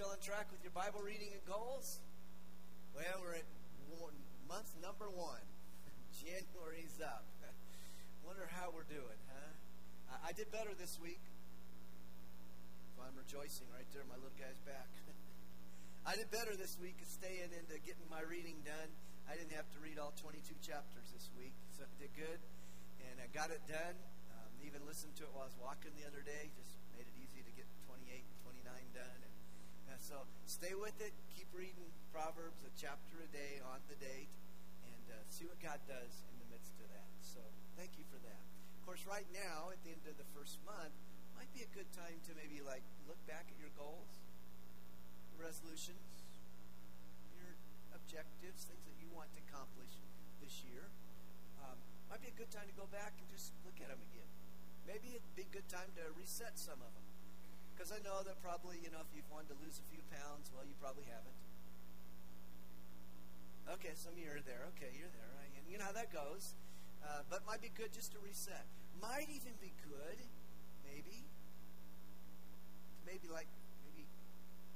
still on track with your Bible reading and goals? Well, we're at month number one. January's up. Wonder how we're doing, huh? I did better this week. I'm rejoicing right there. My little guy's back. I did better this week of staying into getting my reading done. I didn't have to read all 22 chapters this week, so I did good. And I got it done. Um, even listened to it while I was walking the other day. Just made it easy to get 28 and 29 done. So stay with it. Keep reading Proverbs a chapter a day on the date and uh, see what God does in the midst of that. So thank you for that. Of course, right now, at the end of the first month, might be a good time to maybe like look back at your goals, resolutions, your objectives, things that you want to accomplish this year. Um, might be a good time to go back and just look at them again. Maybe it'd be a good time to reset some of them. Because I know that probably, you know, if you've wanted to lose a few pounds, well, you probably haven't. Okay, some of you are there. Okay, you're there. Right? You know how that goes. Uh, but might be good just to reset. Might even be good, maybe, maybe like, maybe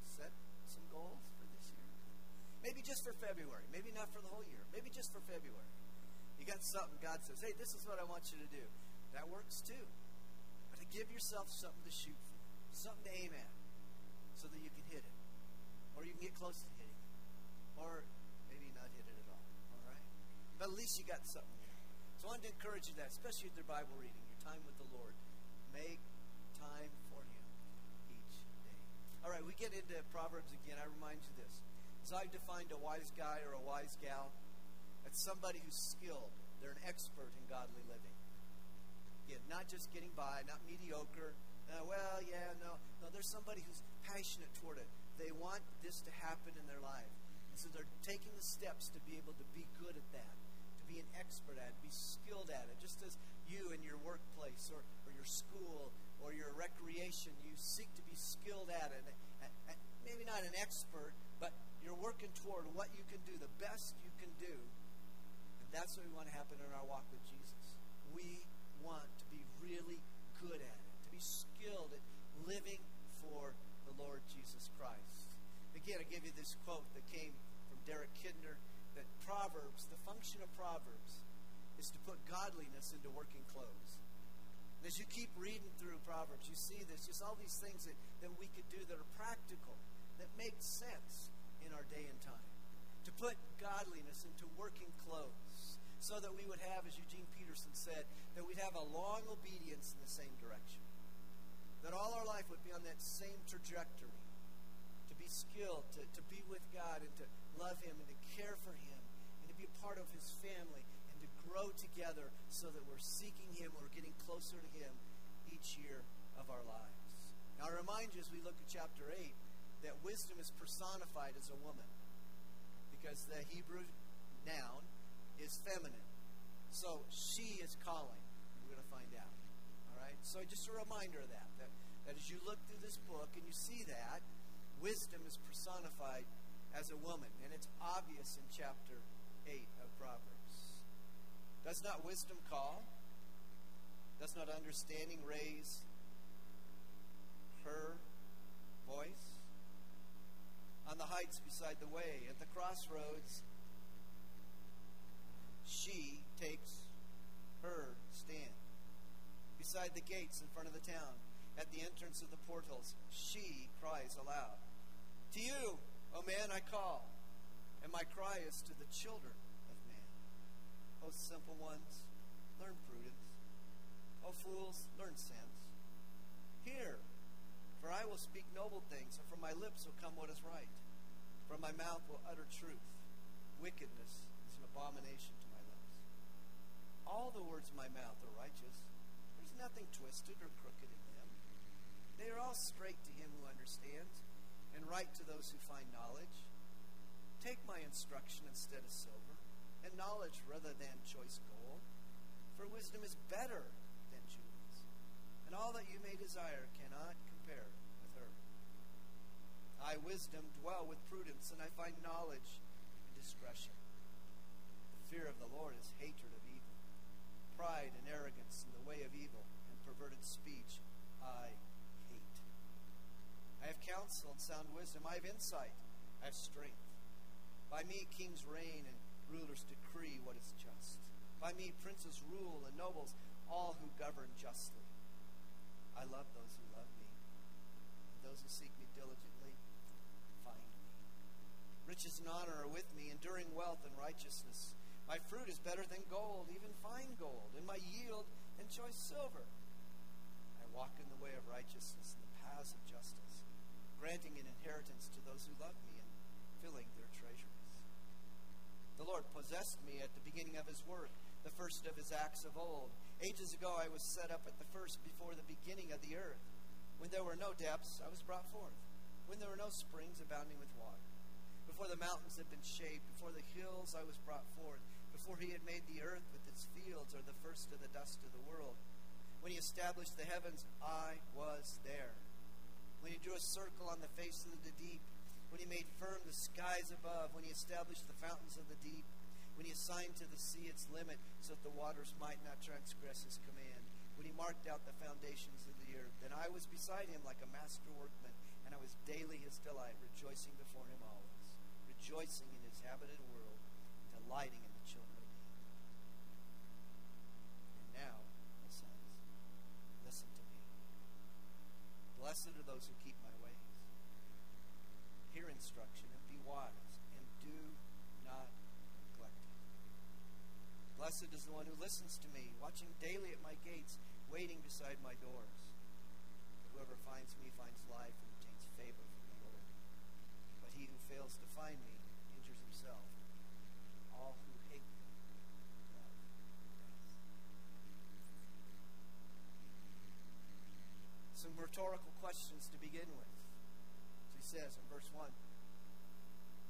set some goals for this year. Maybe just for February. Maybe not for the whole year. Maybe just for February. You got something God says, hey, this is what I want you to do. That works too. But to give yourself something to shoot for something to aim at so that you can hit it. Or you can get close to hitting it. Or maybe not hit it at all. All right? But at least you got something there. So I want to encourage you that, especially with your Bible reading, your time with the Lord. Make time for Him each day. All right, we get into Proverbs again. I remind you this. As I've defined a wise guy or a wise gal, it's somebody who's skilled. They're an expert in godly living. Again, not just getting by, not mediocre, uh, well, yeah, no. No, there's somebody who's passionate toward it. They want this to happen in their life. And so they're taking the steps to be able to be good at that, to be an expert at it, be skilled at it. Just as you in your workplace or, or your school or your recreation, you seek to be skilled at it. And, and maybe not an expert, but you're working toward what you can do, the best you can do. And that's what we want to happen in our walk with Jesus. We want to be really good at it be skilled at living for the Lord Jesus Christ. Again, I give you this quote that came from Derek Kidner that Proverbs, the function of Proverbs, is to put godliness into working clothes. And as you keep reading through Proverbs, you see this, just all these things that, that we could do that are practical, that make sense in our day and time. To put godliness into working clothes so that we would have, as Eugene Peterson said, that we'd have a long obedience in the same direction that all our life would be on that same trajectory to be skilled, to, to be with God, and to love Him, and to care for Him, and to be a part of His family, and to grow together so that we're seeking Him, we're getting closer to Him each year of our lives. Now, I remind you as we look at chapter 8 that wisdom is personified as a woman because the Hebrew noun is feminine. So she is calling. We're going to find out. Right? So just a reminder of that that as you look through this book and you see that, wisdom is personified as a woman. And it's obvious in chapter 8 of Proverbs. Does not wisdom call? Does not understanding raise her voice? On the heights beside the way, at the crossroads, she takes her stand. Beside the gates in front of the town, at the entrance of the portals, she cries aloud, To you, O man, I call, and my cry is to the children of man. O simple ones, learn prudence. O fools, learn sense. Hear, for I will speak noble things, and from my lips will come what is right. From my mouth will utter truth. Wickedness is an abomination to my lips. All the words of my mouth are righteous. Nothing twisted or crooked in them. they are all straight to him who understands, and right to those who find knowledge. Take my instruction instead of silver, and knowledge rather than choice gold. For wisdom is better than jewels, and all that you may desire cannot compare with her. I, wisdom, dwell with prudence, and I find knowledge and discretion. The fear of the Lord is hatred of. Pride and arrogance in the way of evil, and perverted speech I hate. I have counsel and sound wisdom. I have insight. I have strength. By me kings reign and rulers decree what is just. By me princes rule and nobles, all who govern justly. I love those who love me, and those who seek me diligently find me. Riches and honor are with me, enduring wealth and righteousness. My fruit is better than gold, even fine gold, and my yield and choice silver. I walk in the way of righteousness and the paths of justice, granting an inheritance to those who love me and filling their treasuries. The Lord possessed me at the beginning of his work, the first of his acts of old. Ages ago I was set up at the first before the beginning of the earth. When there were no depths, I was brought forth. When there were no springs abounding with water. Before the mountains had been shaped, before the hills I was brought forth. Before he had made the earth with its fields, or the first of the dust of the world. When he established the heavens, I was there. When he drew a circle on the face of the deep, when he made firm the skies above, when he established the fountains of the deep, when he assigned to the sea its limit so that the waters might not transgress his command, when he marked out the foundations of the earth. Then I was beside him like a master workman, and I was daily his delight, rejoicing before him always, rejoicing in his habited world, delighting in the children of men. And now, my sons, listen to me. Blessed are those who keep my ways. hear instruction and be wise and do not neglect it. Blessed is the one who listens to me, watching daily at my gates, waiting beside my doors. Whoever finds me finds life and obtains favor from the Lord. But he who fails to find me injures himself. All who hate me love death. Some rhetorical questions to begin with he says in verse 1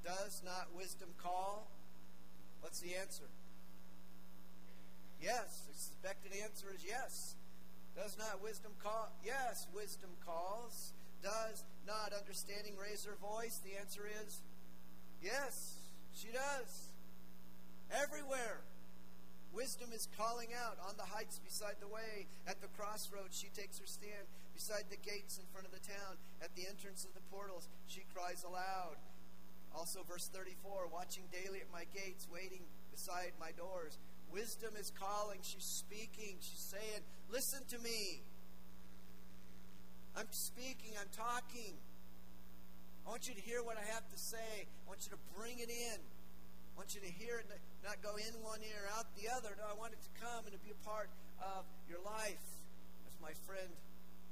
Does not wisdom call? What's the answer? Yes. The expected answer is yes. Does not wisdom call? Yes, wisdom calls. Does not understanding raise her voice? The answer is yes, she does. Everywhere. Wisdom is calling out on the heights beside the way. At the crossroads, she takes her stand. Beside the gates in front of the town, at the entrance of the portals, she cries aloud. Also, verse 34 watching daily at my gates, waiting beside my doors. Wisdom is calling. She's speaking. She's saying, Listen to me. I'm speaking. I'm talking. I want you to hear what I have to say. I want you to bring it in. I want you to hear it, not go in one ear, out the other. No, I want it to come and to be a part of your life. As my friend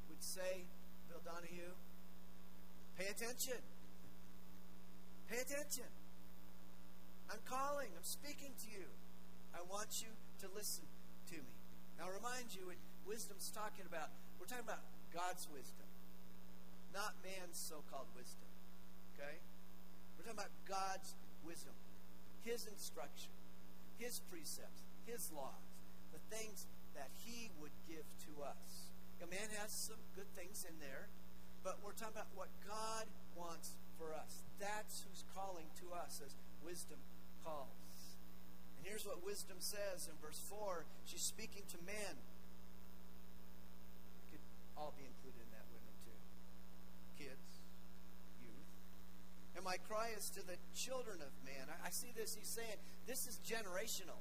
would say, Bill Donahue, pay attention. Pay attention. I'm calling, I'm speaking to you. I want you to listen to me. Now, I'll remind you what wisdom's talking about. We're talking about God's wisdom, not man's so called wisdom. Okay? We're talking about God's wisdom. His instruction, His precepts, His laws, the things that He would give to us. A man has some good things in there, but we're talking about what God wants for us. That's who's calling to us as wisdom calls. And here's what wisdom says in verse 4 she's speaking to men. Could all be included in that, women too. Kids, and my cry is to the children of man. I, I see this, he's saying, this is generational.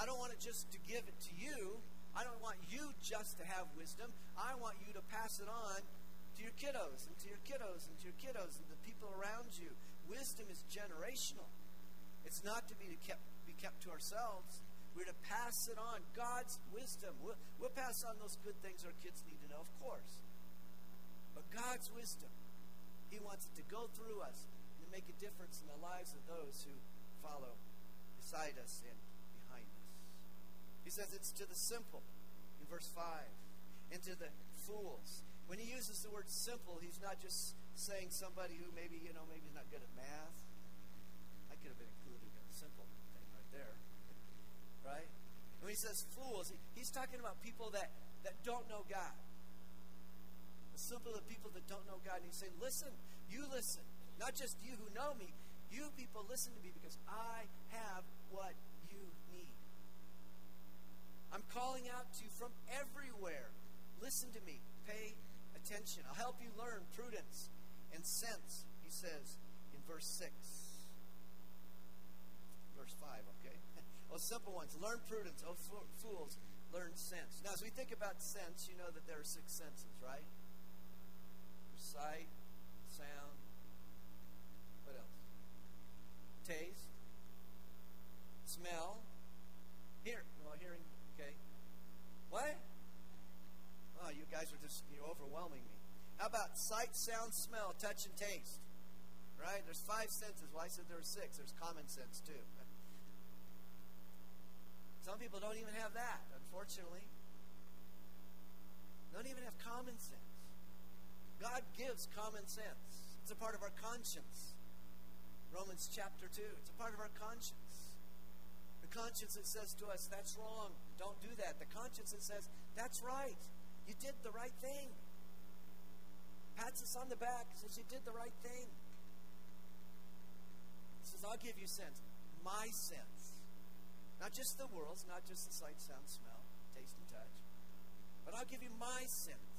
I don't want it just to give it to you. I don't want you just to have wisdom. I want you to pass it on to your kiddos and to your kiddos and to your kiddos and the people around you. Wisdom is generational. It's not to be kept be kept to ourselves. We're to pass it on. God's wisdom. We'll, we'll pass on those good things our kids need to know, of course. But God's wisdom. He wants to go through us and make a difference in the lives of those who follow beside us and behind us. He says it's to the simple in verse 5 and to the fools. When he uses the word simple, he's not just saying somebody who maybe, you know, maybe is not good at math. I could have been included in simple thing right there. Right? And when he says fools, he's talking about people that, that don't know God. Simple the people that don't know God. And he's saying, listen, you listen. Not just you who know me, you people listen to me because I have what you need. I'm calling out to you from everywhere. Listen to me. Pay attention. I'll help you learn prudence and sense, he says in verse 6. Verse 5, okay? well, oh, simple ones. Learn prudence. Oh, fools, learn sense. Now, as we think about sense, you know that there are six senses, right? Sight, sound, what else? Taste, smell, hear. Well, hearing, okay. What? Oh, you guys are just you're overwhelming me. How about sight, sound, smell, touch, and taste? Right? There's five senses. Well, I said there were six. There's common sense, too. Some people don't even have that, unfortunately. Don't even have common sense. God gives common sense. It's a part of our conscience. Romans chapter 2. It's a part of our conscience. The conscience that says to us, that's wrong. Don't do that. The conscience that says, that's right. You did the right thing pats us on the back, says, You did the right thing. He says, I'll give you sense. My sense. Not just the world's, not just the sight, sound, smell, taste, and touch. But I'll give you my sense.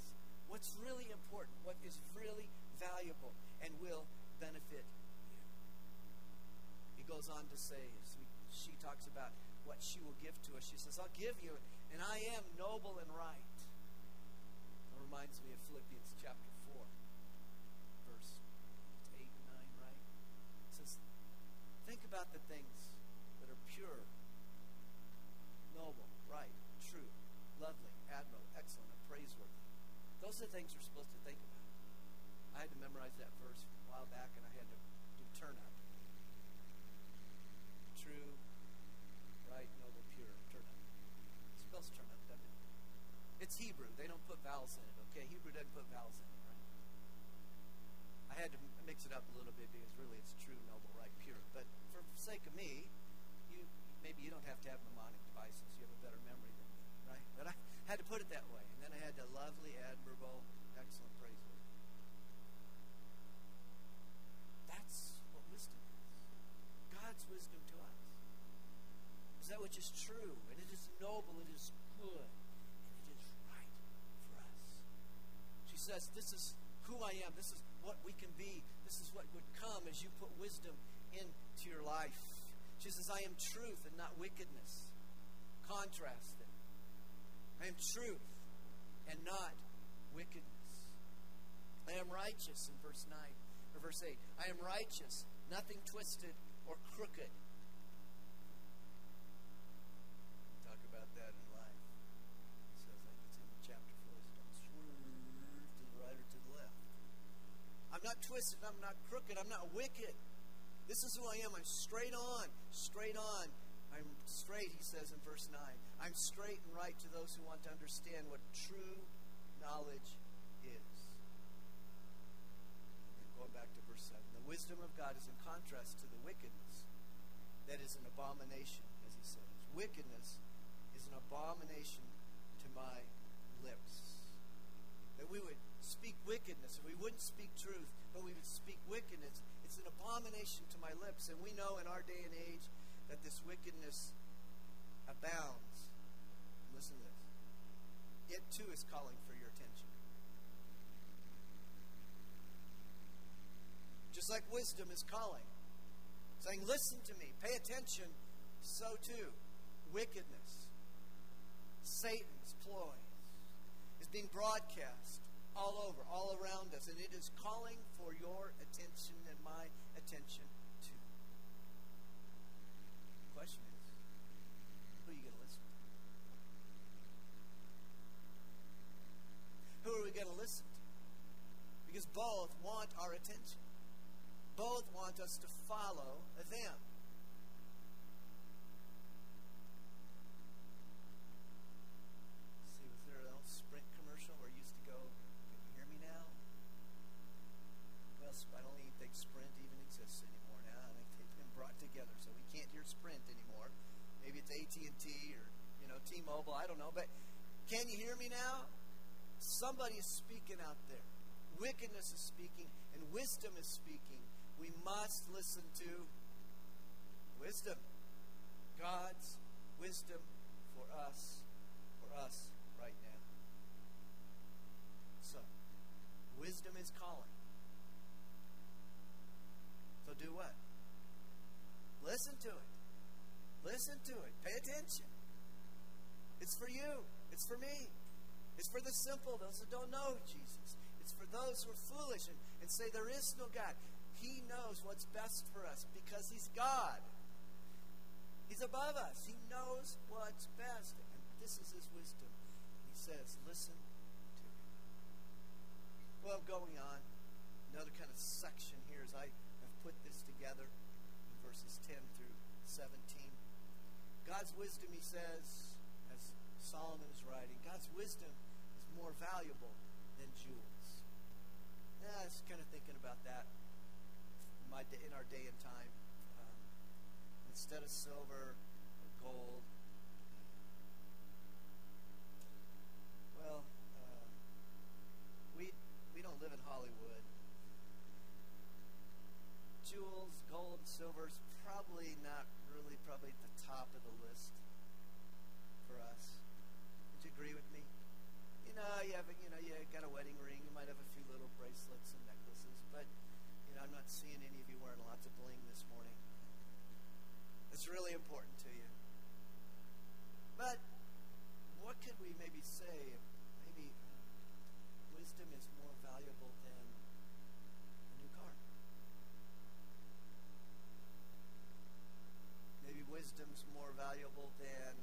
What's really important, what is really valuable, and will benefit you. He goes on to say, she talks about what she will give to us, she says, I'll give you, and I am noble and right. It reminds me of Philippians chapter 4 verse 8 and 9 right says Think about the things that are pure, noble, right, true, lovely, admirable, excellent, and praiseworthy. Those are the things we're supposed to think about. I had to memorize that verse a while back, and I had to do turn up. True, right, noble, pure, turn up. It spells turn up, doesn't it? It's Hebrew. They don't put vowels in it, okay? Hebrew doesn't put vowels in it, right? I had to mix it up a little bit because really it's true, noble, right, pure. But for the sake of me, you maybe you don't have to have mnemonic devices. You have a better memory than me, right? But I had to put it that way. And then I had the lovely, admirable, excellent, praiseworthy. That's what wisdom is. God's wisdom to us. Is that which is true, and it is noble, it is good, and it is right for us. She says, This is who I am. This is what we can be. This is what would come as you put wisdom into your life. She says, I am truth and not wickedness. Contrast. I am truth and not wickedness. I am righteous in verse 9 or verse 8. I am righteous, nothing twisted or crooked. Talk about that in life. It says, it's in chapter 4. Don't swerve to the right or to the left. I'm not twisted, I'm not crooked, I'm not wicked. This is who I am. I'm straight on, straight on. I'm straight, he says in verse 9. I'm straight and right to those who want to understand what true knowledge is. And going back to verse 7. The wisdom of God is in contrast to the wickedness that is an abomination, as he says. Wickedness is an abomination to my lips. That we would speak wickedness, and we wouldn't speak truth, but we would speak wickedness it's an abomination to my lips. And we know in our day and age that this wickedness abounds. Listen to this. It too is calling for your attention. Just like wisdom is calling, saying, Listen to me, pay attention, so too, wickedness, Satan's ploys, is being broadcast all over, all around us, and it is calling for your attention and my attention too. The question is, who are you going to listen to? Who are we going to listen to? Because both want our attention. Both want us to follow them. See, was there an old Sprint commercial where you used to go, can you hear me now? Well, I don't even think Sprint even exists anymore now. I think they've been brought together, so we can't hear Sprint anymore. Maybe it's AT&T or, you know, T-Mobile. I don't know, but can you hear me now? Somebody is speaking out there. Wickedness is speaking, and wisdom is speaking. We must listen to wisdom. God's wisdom for us, for us right now. So, wisdom is calling. So do what? Listen to it. Listen to it. Pay attention. It's for you. It's for me. It's for the simple, those that don't know Jesus. It's for those who are foolish and, and say there is no God. He knows what's best for us because He's God. He's above us. He knows what's best. And this is His wisdom. He says, listen to me. Well, going on, another kind of section here as I have put this together in verses 10 through 17. God's wisdom, he says, as Solomon is writing, God's wisdom is more valuable than jewels. Yeah, I was kind of thinking about that my day, in our day and time. Um, instead of silver or gold, well, uh, we we don't live in Hollywood. Jewels, gold, silver's probably not really probably at the top of the list for us. Would you agree with me? You know, you have you know you got a wedding ring. You might have a few little bracelets and necklaces, but you know I'm not seeing any of you wearing lots of bling this morning. It's really important to you. But what could we maybe say? Maybe wisdom is more valuable than a new car. Maybe wisdom's more valuable than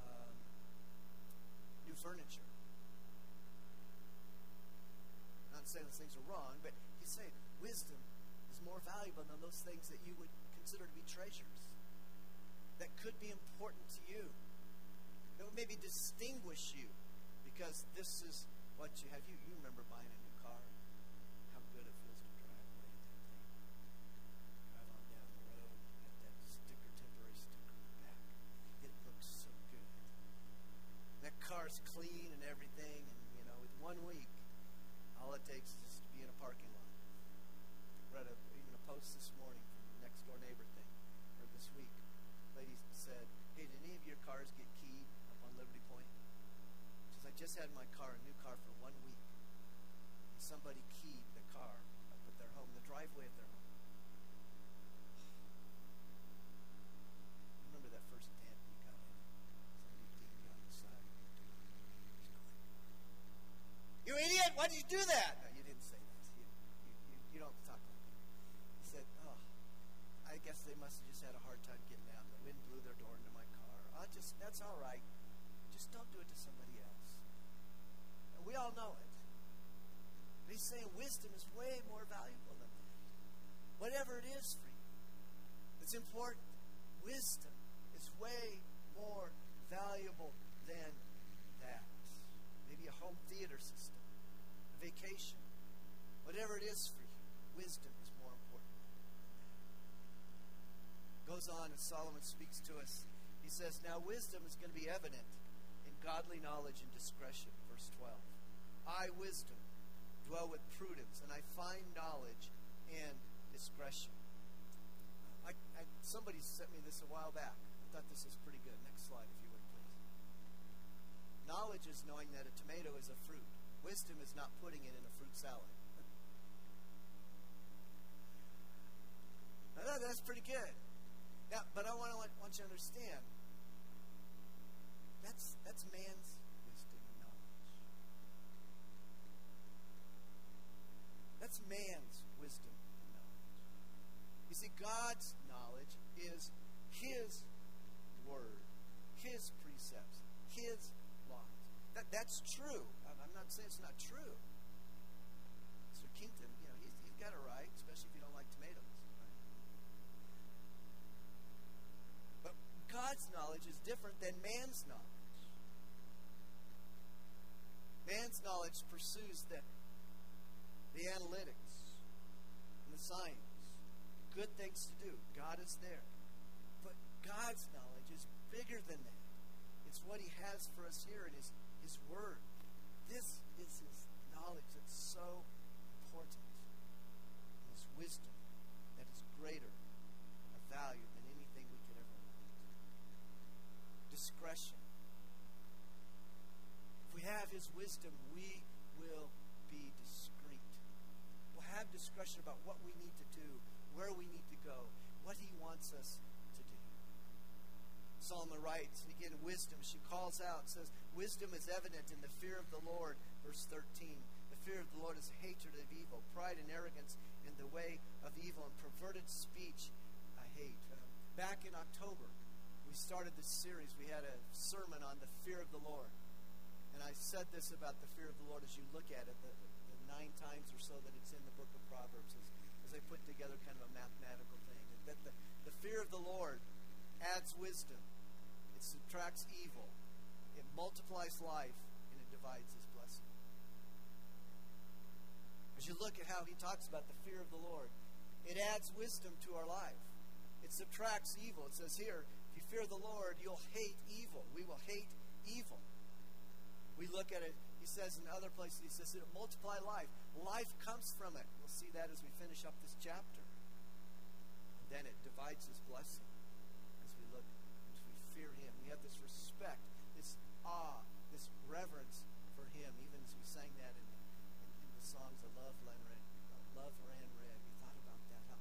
um, new furniture. Not saying those things are wrong, but he's saying wisdom is more valuable than those things that you would consider to be treasures that could be important to you, that would maybe distinguish you, because this is what you have. You you remember buying a new car? How good it feels to drive away in that thing. Drive on down the road, have that sticker, temporary sticker on the back. It looks so good. That car's clean and everything, and you know, with one week, all it takes is to be in a parking lot. Read a, even a post this morning from the next door neighbor thing, or this week. Lady said, "Hey, did any of your cars get keyed up on Liberty Point?" She says, "I just had my car, a new car, for one week, and somebody keyed the car up at their home, the driveway of their home." Remember that first dent you got in? Somebody dinged you on the side. You idiot! Why did you do that? No, you didn't say that. You, you, you, you don't talk like that. He said, Oh, I guess they must have just had a hard time getting out. The wind blew their door into my car. I just, that's all right. Just don't do it to somebody else. And we all know it. But he's saying wisdom is way more valuable than that. Whatever it is for you, it's important. Wisdom is way more valuable than that. Maybe a home theater system, vacation, whatever it is for you, wisdom is more important. Goes on, and Solomon speaks to us. He says, Now wisdom is going to be evident in godly knowledge and discretion. Verse 12. I, wisdom, dwell with prudence, and I find knowledge and discretion. I, I, somebody sent me this a while back. I thought this was pretty good. Next slide, if you would, please. Knowledge is knowing that a tomato is a fruit. Wisdom is not putting it in a fruit salad. now, that, that's pretty good. Now, but I want to want you to understand. That's that's man's wisdom and knowledge. That's man's wisdom and knowledge. You see, God's knowledge is His word, His precepts, His. That, that's true. I'm not saying it's not true. Sir Kington, you know, he's, he's got it right, especially if you don't like tomatoes. But God's knowledge is different than man's knowledge. Man's knowledge pursues the, the analytics and the science, good things to do. God is there. But God's knowledge is bigger than that. It's It's what he has for us here in his, his word. This is his knowledge that's so important. His wisdom that is greater of value than anything we could ever want. Discretion. If we have his wisdom, we will be discreet. We'll have discretion about what we need to do, where we need to go, what he wants us to do. Solomon writes, and again, wisdom, she calls out, says, Wisdom is evident in the fear of the Lord, verse 13. The fear of the Lord is hatred of evil, pride and arrogance in the way of evil, and perverted speech I hate. Uh, back in October, we started this series. We had a sermon on the fear of the Lord. And I said this about the fear of the Lord as you look at it, the, the nine times or so that it's in the book of Proverbs, as, as I put together kind of a mathematical thing. That the, the fear of the Lord adds wisdom, it subtracts evil, it multiplies life, and it divides his blessing. As you look at how he talks about the fear of the Lord, it adds wisdom to our life. It subtracts evil. It says here, if you fear the Lord, you'll hate evil. We will hate evil. We look at it, he says in other places, he says it'll multiply life. Life comes from it. We'll see that as we finish up this chapter. And then it divides his blessing as we look, as we fear him. We have this respect, this awe, this reverence for him, even as we sang that in the, in, in the songs of Love Ran Red. Love Ran Red. We thought about that, how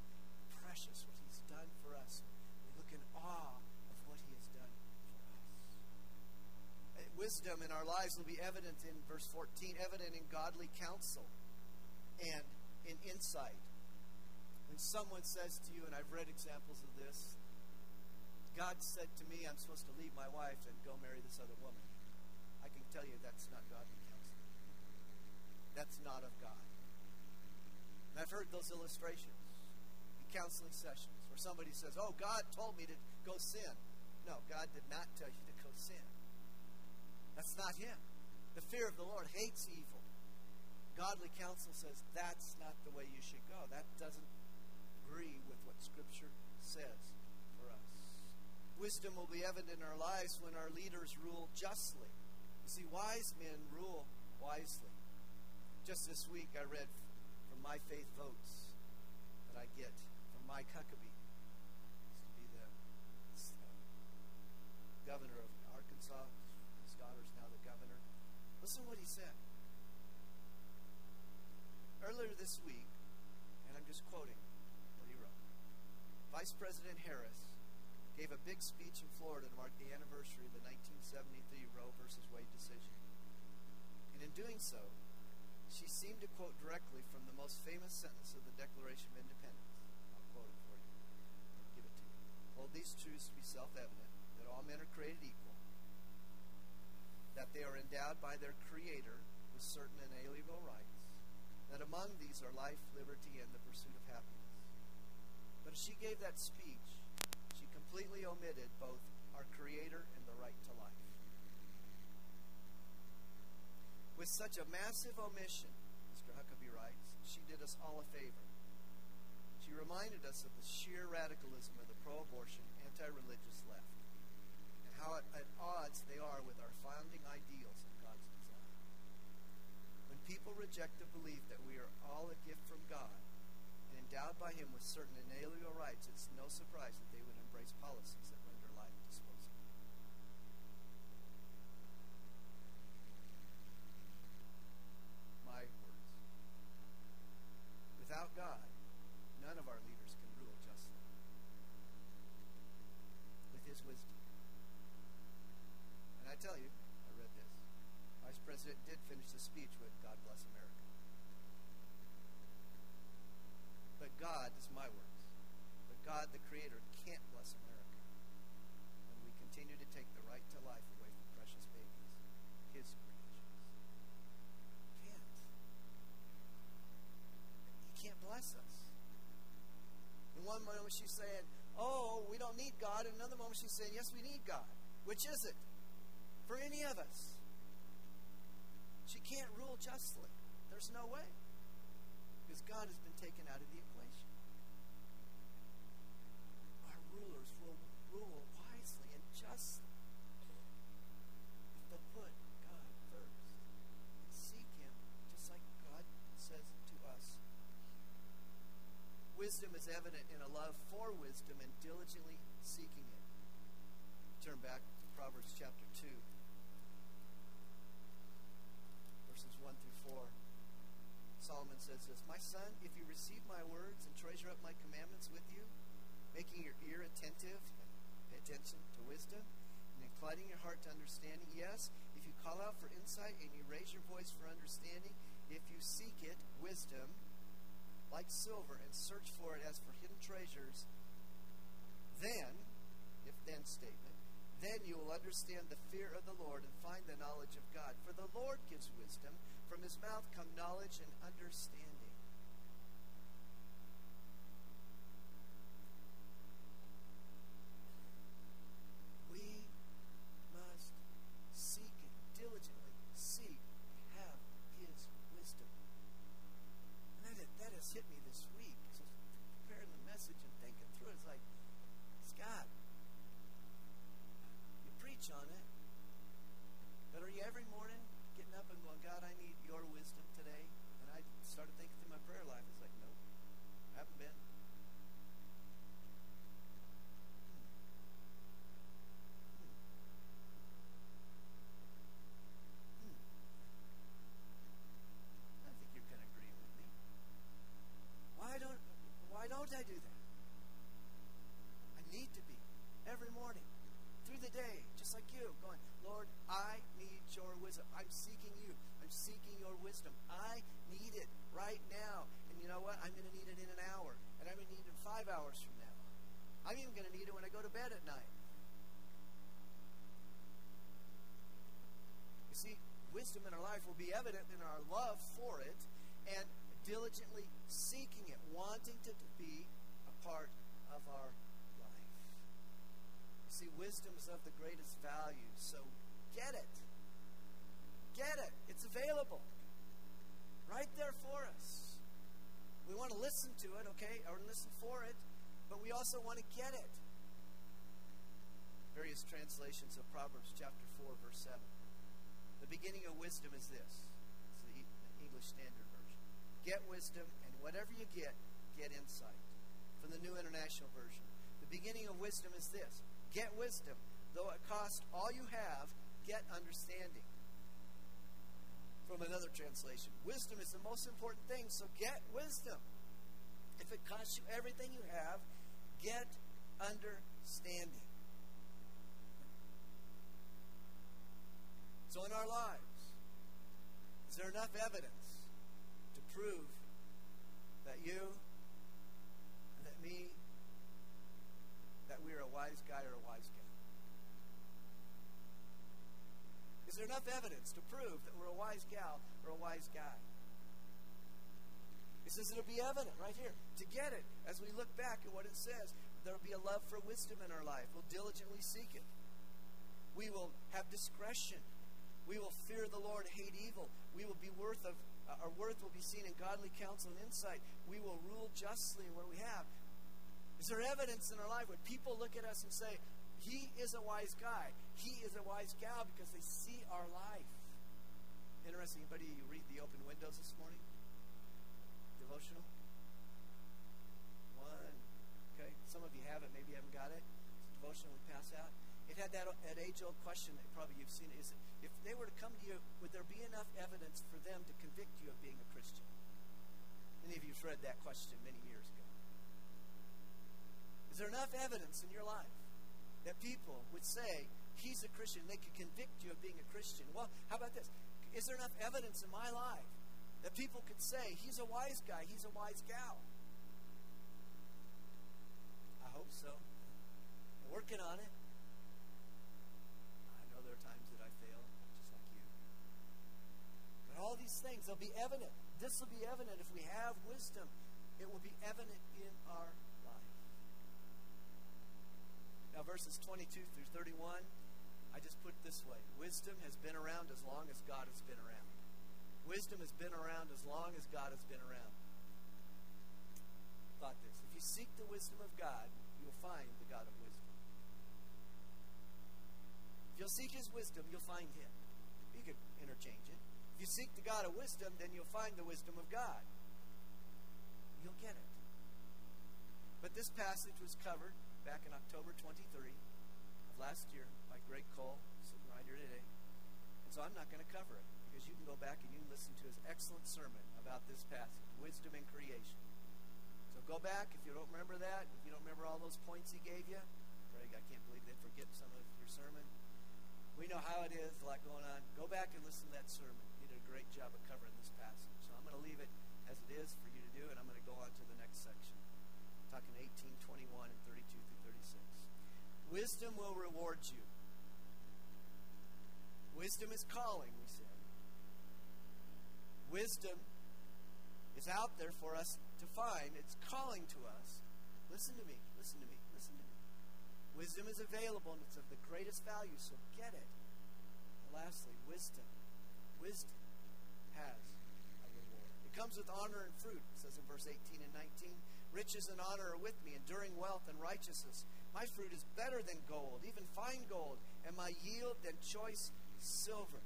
precious what he's done for us. We look in awe of what he has done for us. Uh, wisdom in our lives will be evident in verse 14, evident in godly counsel and in insight. When someone says to you, and I've read examples of this, God said to me, I'm supposed to leave my wife and go marry this other woman. I can tell you that's not godly. That's not of God. And I've heard those illustrations in counseling sessions where somebody says, Oh, God told me to go sin. No, God did not tell you to go sin. That's not him. The fear of the Lord hates evil. Godly counsel says that's not the way you should go. That doesn't agree with what Scripture says for us. Wisdom will be evident in our lives when our leaders rule justly. You see, wise men rule wisely. Just this week, I read from My Faith Votes that I get from Mike Huckabee. to be the uh, governor of Arkansas, His daughter's now the governor. Listen to what he said. Earlier this week, and I'm just quoting what he wrote Vice President Harris gave a big speech in Florida to mark the anniversary of the 1973 Roe versus Wade decision. And in doing so, she seemed to quote directly from the most famous sentence of the Declaration of Independence. I'll quote it for you. I'll give it to you. Hold these truths to be self evident that all men are created equal that they are endowed by their Creator with certain inalienable rights, that among these are life, liberty, and the pursuit of happiness. But as she gave that speech, she completely omitted both our Creator and the right to life. With such a massive omission, Mr. Huckabee writes, she did us all a favor. She reminded us of the sheer radicalism of the pro abortion, anti religious left and how at, at odds they are with our founding ideals and God's design. When people reject the belief that we are all a gift from God and endowed by Him with certain inalienable rights, it's no surprise that they would embrace policies that render life disposable. My words. Without God, none of our leaders can rule justly. With His wisdom. I tell you, I read this. Vice President did finish the speech with God bless America. But God, is my words, but God, the Creator, can't bless America when we continue to take the right to life away from precious babies, His creations. Can't. He can't bless us. In one moment she's saying, oh, we don't need God. In another moment she's saying, yes, we need God. Which is it? for any of us. She can't rule justly. There's no way. Because God has been taken out of the equation. Our rulers will rule wisely and justly if they'll put God first and seek Him just like God says to us. Wisdom is evident in a love for wisdom and diligently seeking it. Turn back to Proverbs chapter 2. Verses 1 through 4. Solomon says this My son, if you receive my words and treasure up my commandments with you, making your ear attentive, pay attention to wisdom, and inclining your heart to understanding, yes, if you call out for insight and you raise your voice for understanding, if you seek it, wisdom, like silver, and search for it as for hidden treasures, then, if then statement, then you will understand the fear of the Lord and find the knowledge of God. For the Lord gives wisdom. From his mouth come knowledge and understanding. We must seek it, diligently seek to have his wisdom. And that, that has hit me this week as I was preparing the message and thinking through it. It's like, Scott, you preach on it, but are you every morning getting up and going, God, I need your wisdom today? And I started thinking through my prayer life. It's like, nope, haven't been. Hmm. Hmm. Hmm. I think you're kind of agreeing with me. Why don't why don't I do that? I need to be every morning, through the day, just like you, going, Lord, I need your wisdom. I'm seeking you. I'm seeking your wisdom. I need it right now. And you know what? I'm going to need it in an hour. And I'm going to need it in five hours from now. I'm even going to need it when I go to bed at night. You see, wisdom in our life will be evident in our love for it and diligently seeking it, wanting to be a part of our life. You see, wisdom is of the greatest value, so get it. Get it. It's available right there for us. We want to listen to it, okay, or listen for it, but we also want to get it. Various translations of Proverbs chapter 4, verse 7. The beginning of wisdom is this. It's the English Standard Version. Get wisdom, and whatever you get, get insight. From the New International Version. The beginning of wisdom is this. Get wisdom. Though it cost all you have, get understanding. From another translation, wisdom is the most important thing, so get wisdom. If it costs you everything you have, get understanding. In our lives, is there enough evidence to prove that you and that me, that we are a wise guy or a wise gal? Is there enough evidence to prove that we're a wise gal or a wise guy? It says it'll be evident right here. To get it, as we look back at what it says, there'll be a love for wisdom in our life. We'll diligently seek it. We will have discretion. We will fear the Lord, hate evil. We will be worth of uh, our worth will be seen in godly counsel and insight. We will rule justly in what we have. Is there evidence in our life when people look at us and say, "He is a wise guy. He is a wise gal," because they see our life? Interesting. Anybody read the open windows this morning? Devotional. One. Okay. Some of you have it. Maybe you haven't got it. It's a devotional we pass out. It had that, that age-old question that probably you've seen. Is if they were to come to you, would there be enough evidence for them to convict you of being a Christian? Many of you've read that question many years ago. Is there enough evidence in your life that people would say he's a Christian? They could convict you of being a Christian. Well, how about this? Is there enough evidence in my life that people could say he's a wise guy, he's a wise gal? I hope so. I'm working on it. I know there are times that I fail, just like you. But all these things, they'll be evident. This will be evident if we have wisdom. It will be evident in our life. Now, verses 22 through 31, I just put this way Wisdom has been around as long as God has been around. Wisdom has been around as long as God has been around. Thought this. If you seek the wisdom of God, you'll find the God of wisdom. If you'll seek his wisdom, you'll find him. You could interchange it. If you seek the God of wisdom, then you'll find the wisdom of God. You'll get it. But this passage was covered back in October 23 of last year by Greg Cole, sitting right here today. And so I'm not going to cover it because you can go back and you can listen to his excellent sermon about this passage, wisdom in creation. So go back if you don't remember that, if you don't remember all those points he gave you. Greg, I can't believe they forget some of your sermon. We know how it is, a lot going on. Go back and listen to that sermon. A great job of covering this passage. So I'm going to leave it as it is for you to do, and I'm going to go on to the next section. I'm talking 18, 21, and 32 through 36. Wisdom will reward you. Wisdom is calling, we said. Wisdom is out there for us to find. It's calling to us. Listen to me, listen to me, listen to me. Wisdom is available and it's of the greatest value, so get it. And lastly, wisdom. Wisdom has a reward. It comes with honor and fruit, it says in verse 18 and 19. Riches and honor are with me, enduring wealth and righteousness. My fruit is better than gold, even fine gold, and my yield than choice silver.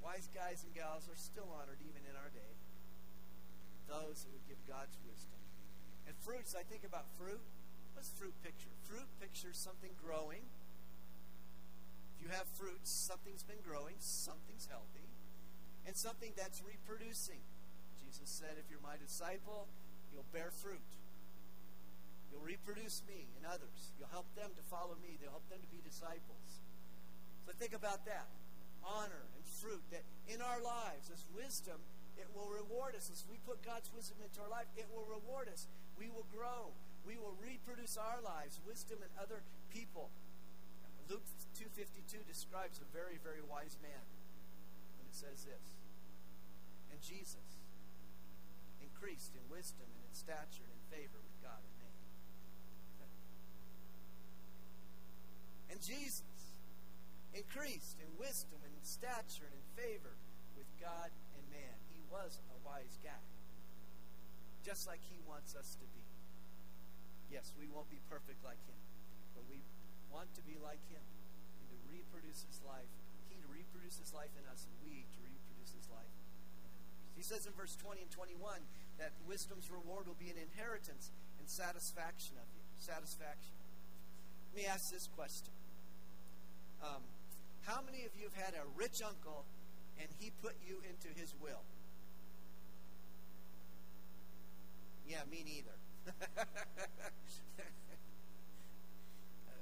Wise guys and gals are still honored even in our day. Those who would give God's wisdom. And fruits, I think about fruit. What's fruit picture? Fruit pictures something growing. If you have fruits, something's been growing, something's healthy, and something that's reproducing. Jesus said, If you're my disciple, you'll bear fruit. You'll reproduce me and others. You'll help them to follow me. They'll help them to be disciples. So think about that honor and fruit that in our lives, as wisdom, it will reward us. As we put God's wisdom into our life, it will reward us. We will grow. We will reproduce our lives, wisdom in other people. Luke 2.52 describes a very, very wise man when it says this. And Jesus increased in wisdom and in stature and in favor with God and man. And Jesus increased in wisdom and in stature and in favor with God and man. He was a wise guy, just like he wants us to be. Yes, we won't be perfect like him, but we want to be like him and to reproduce his life. He to reproduce his life in us, and we to reproduce his life He says in verse 20 and 21 that wisdom's reward will be an inheritance and satisfaction of you. Satisfaction. Let me ask this question. Um, how many of you have had a rich uncle and he put you into his will? Yeah, me neither.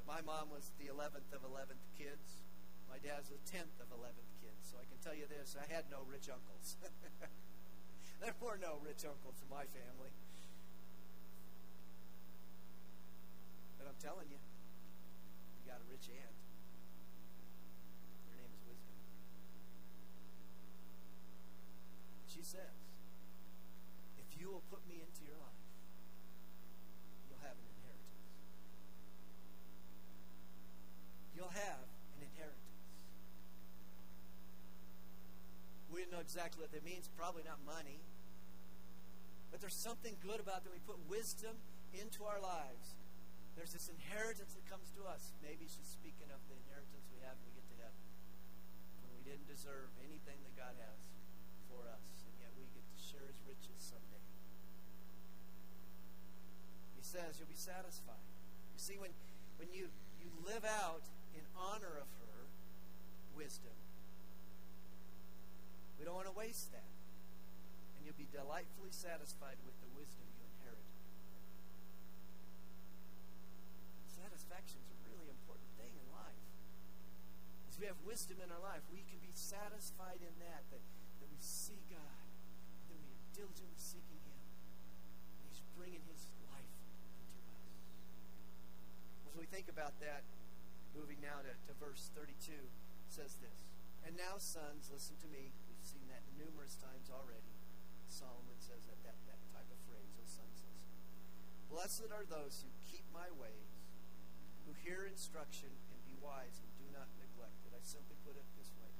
My mom was the 11th of 11th kids. My dad's the 10th of 11th kids. So I can tell you this I had no rich uncles. there were no rich uncles in my family. But I'm telling you, you got a rich aunt. Her name is Wisdom. She says, if you will put me into your life, you'll have an inheritance. You'll have an inheritance. We don't know exactly what that means. Probably not money. But there's something good about that. We put wisdom into our lives. There's this inheritance that comes to us. Maybe she's speaking of the inheritance we have when we get to heaven. When we didn't deserve anything that God has for us and yet we get to share his riches someday. He says you'll be satisfied. You see, when, when you, you live out in honor of her wisdom, we don't want to waste that. And you'll be delightfully satisfied with the wisdom you inherit. Satisfaction is a really important thing in life. As we have wisdom in our life, we can be satisfied in that, that, that we see God that we are diligently seeking Him. And He's bringing His life into us. As we think about that, moving now to, to verse 32, says this And now, sons, listen to me. We've seen that numerous times already. Solomon says that, that, that type of phrase, oh sons, listen. Blessed are those who keep my ways, who hear instruction and be wise and do not neglect it. I simply put it this way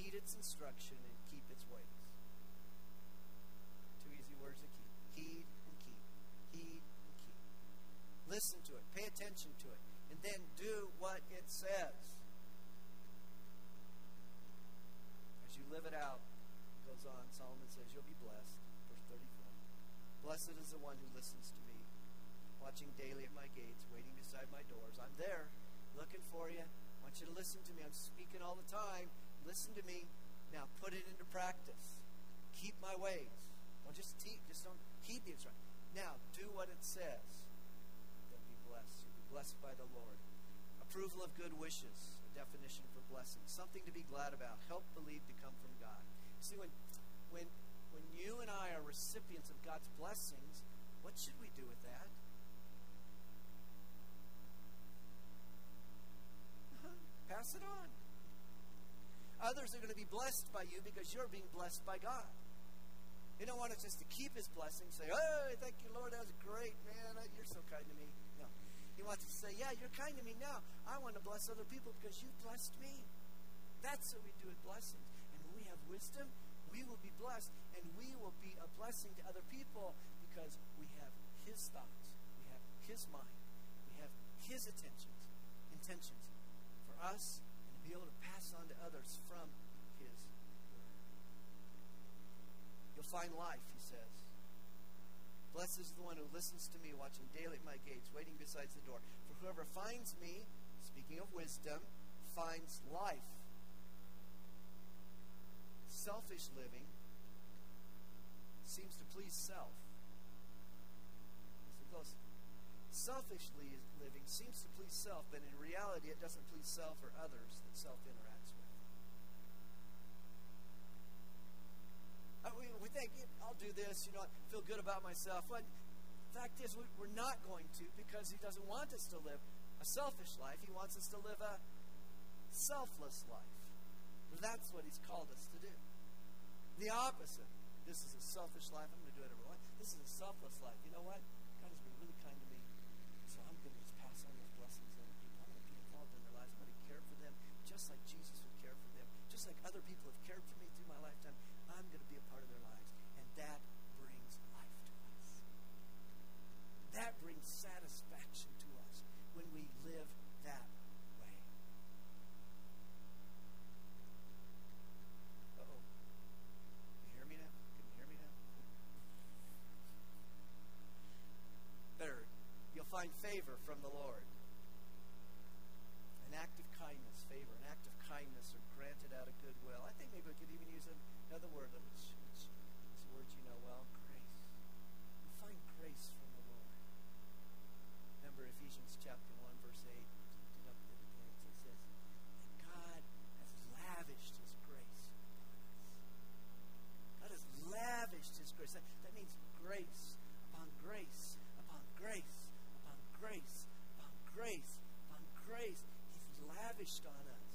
heed its instruction and keep its ways Two easy words to keep. Heed and keep. Heed and keep. Listen to it. Pay attention to it. And then do what it says. As you live it out, goes on, Solomon says, you'll be blessed. Verse 34. Blessed is the one who listens to me, watching daily at my gates, waiting beside my doors. I'm there, looking for you. I want you to listen to me. I'm speaking all the time. Listen to me. Now put it into practice. Keep my ways. Don't just teach, just don't heed the instruction. Now do what it says. Then be blessed. You'll be blessed by the Lord. Approval of good wishes, a definition for blessing. Something to be glad about. Help believe to come from God. See, when when when you and I are recipients of God's blessings, what should we do with that? Pass it on. Others are going to be blessed by you because you're being blessed by God. You don't want us just to keep his blessing, say, Oh, thank you, Lord, that was great, man. You're so kind to me. No. He wants to say, Yeah, you're kind to me now. I want to bless other people because you blessed me. That's what we do with blessings. And when we have wisdom, we will be blessed and we will be a blessing to other people because we have his thoughts, we have his mind, we have his attentions, intentions for us and to be able to pass on to others from his word. You'll find life, he says. Blessed is the one who listens to me, watching daily at my gates, waiting beside the door. For whoever finds me, speaking of wisdom, finds life. Selfish living seems to please self. Selfishly living seems to please self, but in reality, it doesn't please self or others that self interacts with. Uh, we, we think, I'll do this, you know, I feel good about myself. But the fact is, we, we're not going to because He doesn't want us to live a selfish life. He wants us to live a selfless life. That's what He's called us to do. The opposite. This is a selfish life. I'm going to do whatever I want. This is a selfless life. You know what? God has been really kind to me. So I'm going to just pass on those blessings to other people. I'm going to be involved in their lives. I'm going to care for them just like Jesus would care for them. Just like other people have cared for me through my lifetime. I'm going to be a part of their lives. And that brings life to us. That brings satisfaction to us when we live that way. Uh oh. You hear me now? Can you hear me now? Third, you'll find favor from the Lord. An act of kindness, favor, an act of kindness are granted out of goodwill. I think maybe we could even use another word, which, which is a word you know well, grace. You find grace from the Lord. Remember Ephesians chapter 1, verse 8. It says God has lavished his grace upon us. God has lavished his grace. That, that means grace upon grace upon grace upon grace upon grace upon grace. He's lavished on us.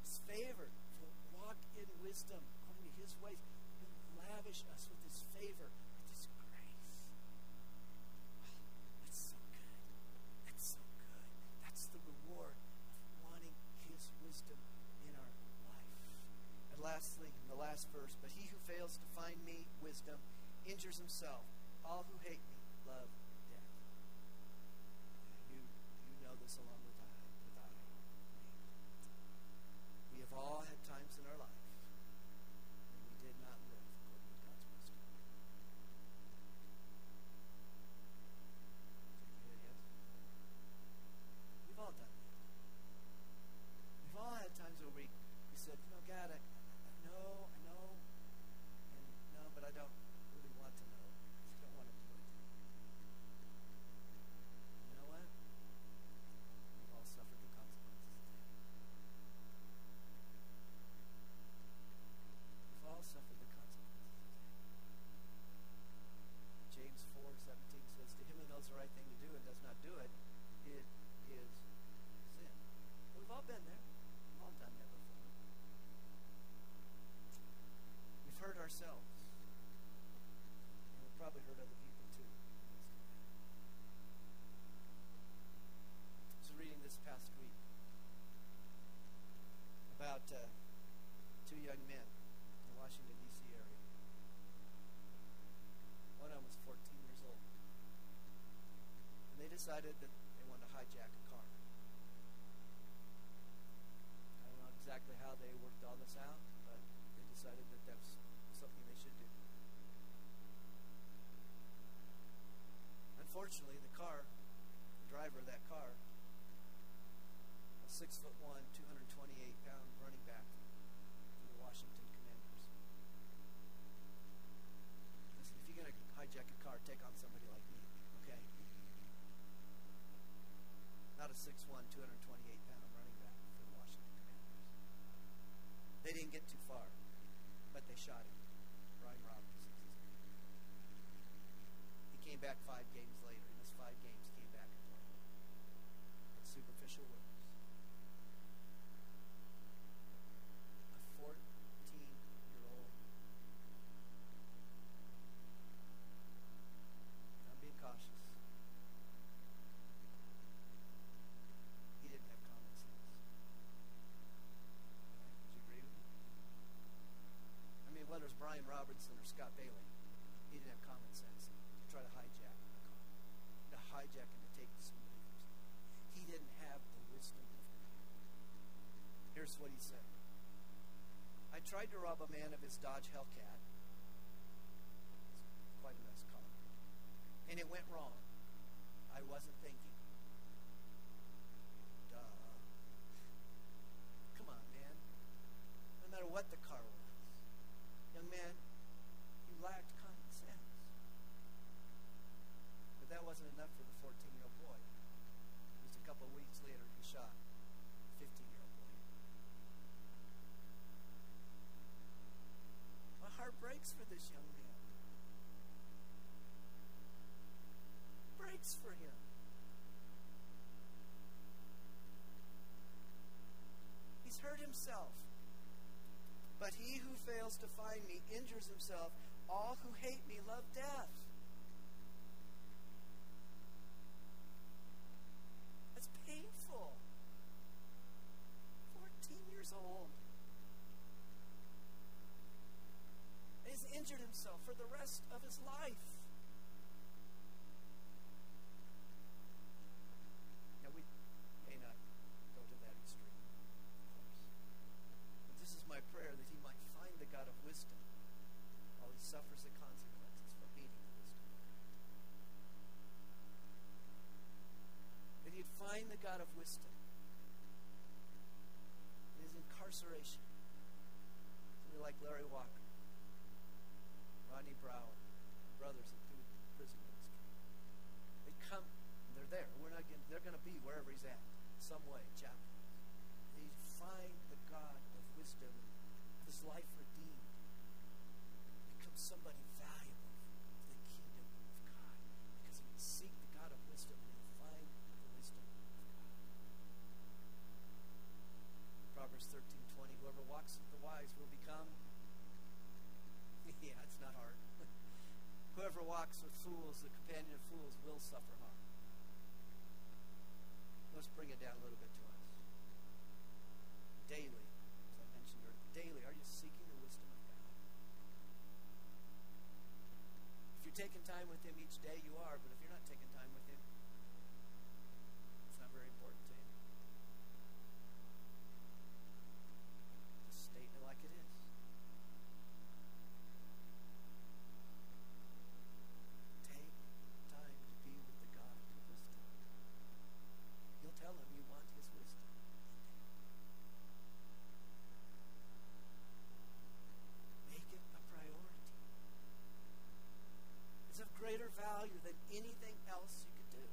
His favor to walk in wisdom according to his ways. He'll lavish us with his favor, with his grace. Oh, that's so good. That's so good. That's the reward of wanting his wisdom in our life. And lastly, in the last verse, but he who fails to find me wisdom injures himself. All who hate me love death. You, you know this along with I. With I. We have all had times in our life when we did not live according to God's wisdom. Yes? We've all done that. We've all had times where we, we said, you know, God, I, I know, I know, and no, but I don't really want to know. I just don't want to do it. You know what? We've all suffered the consequences of that. We've all suffered the consequences of that. James 4 17 says, To him who knows the right thing to do and does not do it, it is sin. We've all been there. We've all done that before. We've hurt ourselves. And we've probably hurt other people too. I was reading this past week about uh, two young men in the Washington, D.C. area. One of them was 14 years old. And they decided that they wanted to hijack a car. I don't know exactly how they worked all this out, but they decided that that's something they should do. Unfortunately, the car, the driver of that car, six foot one, 228 pound running back for the Washington Commanders. Listen, if you're going to hijack a car, take on somebody like me, okay? Not a 6'1, 228 pound running back for the Washington Commanders. They didn't get too far, but they shot him. Brian Robinson. He came back five games later. In his five games, came back and played. Superficial words. A 14 year old. I'm being cautious. He didn't have common sense. Would you agree with me? I mean, whether it's Brian Robertson or Scott Bailey, he didn't have common sense to try to hijack a car, to and to take some believers. He didn't have the wisdom of God. Here's what he said. I tried to rob a man of his Dodge Hellcat. It's quite a nice car. And it went wrong. I wasn't thinking. Duh. Come on, man. No matter what the car was. Young man, you lacked common sense. But that wasn't enough for the 14 year old boy. Just a couple of weeks later, he shot a 15 year old boy. My heart breaks for this young man. Breaks for him. He's hurt himself. But he who fails to find me injures himself. All who hate me love death. That's painful. 14 years old. And he's injured himself for the rest of his life. Now, we may not go to that extreme, of course. But this is my prayer that he might find the God of wisdom while he suffers the consequences for hating wisdom. That he'd find the God of wisdom in his incarceration. Somebody like Larry Walker, Rodney Brower, brothers that do prison ministry. They come, they're there. We're not getting, they're going to be wherever he's at, some way, chaplain. They find the God of wisdom, his life redeemed, become somebody valuable to the kingdom of God because he would seek the God of wisdom and he would find the wisdom of God. Proverbs thirteen twenty. Whoever walks with the wise will become. Yeah, it's not hard. Whoever walks with fools, the companion of fools, will suffer harm. Let's bring it down a little bit to us. Daily, as I mentioned earlier, daily, are you seeking the wisdom of God? If you're taking time with Him each day, you are, but if you're not taking time with Him, it's not very important to you. Just stating it like it is. Take time to be with the God of wisdom. You'll tell him you want his wisdom. Make it a priority. It's of greater value than anything else you could do.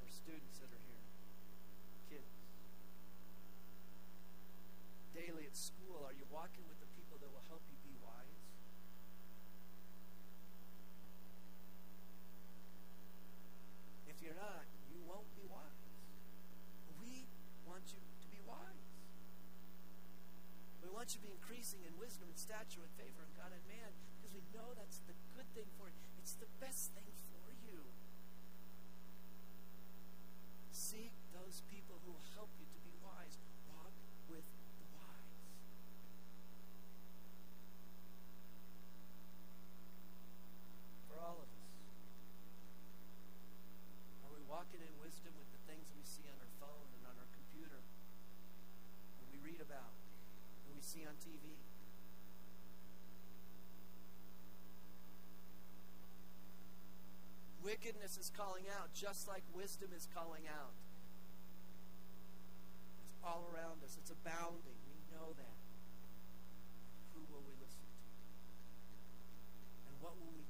For students that are here, kids, daily at school, are you walking with the people that will help you be wise? If you're not, you won't be wise. We want you to be wise. We want you to be increasing in wisdom and stature and favor in God and man because we know that's the good thing for you. It's the best thing for you. Seek those people who will help you walking in wisdom with the things we see on our phone and on our computer, and we read about, and we see on TV. Wickedness is calling out just like wisdom is calling out. It's all around us, it's abounding. We know that. Who will we listen to? And what will we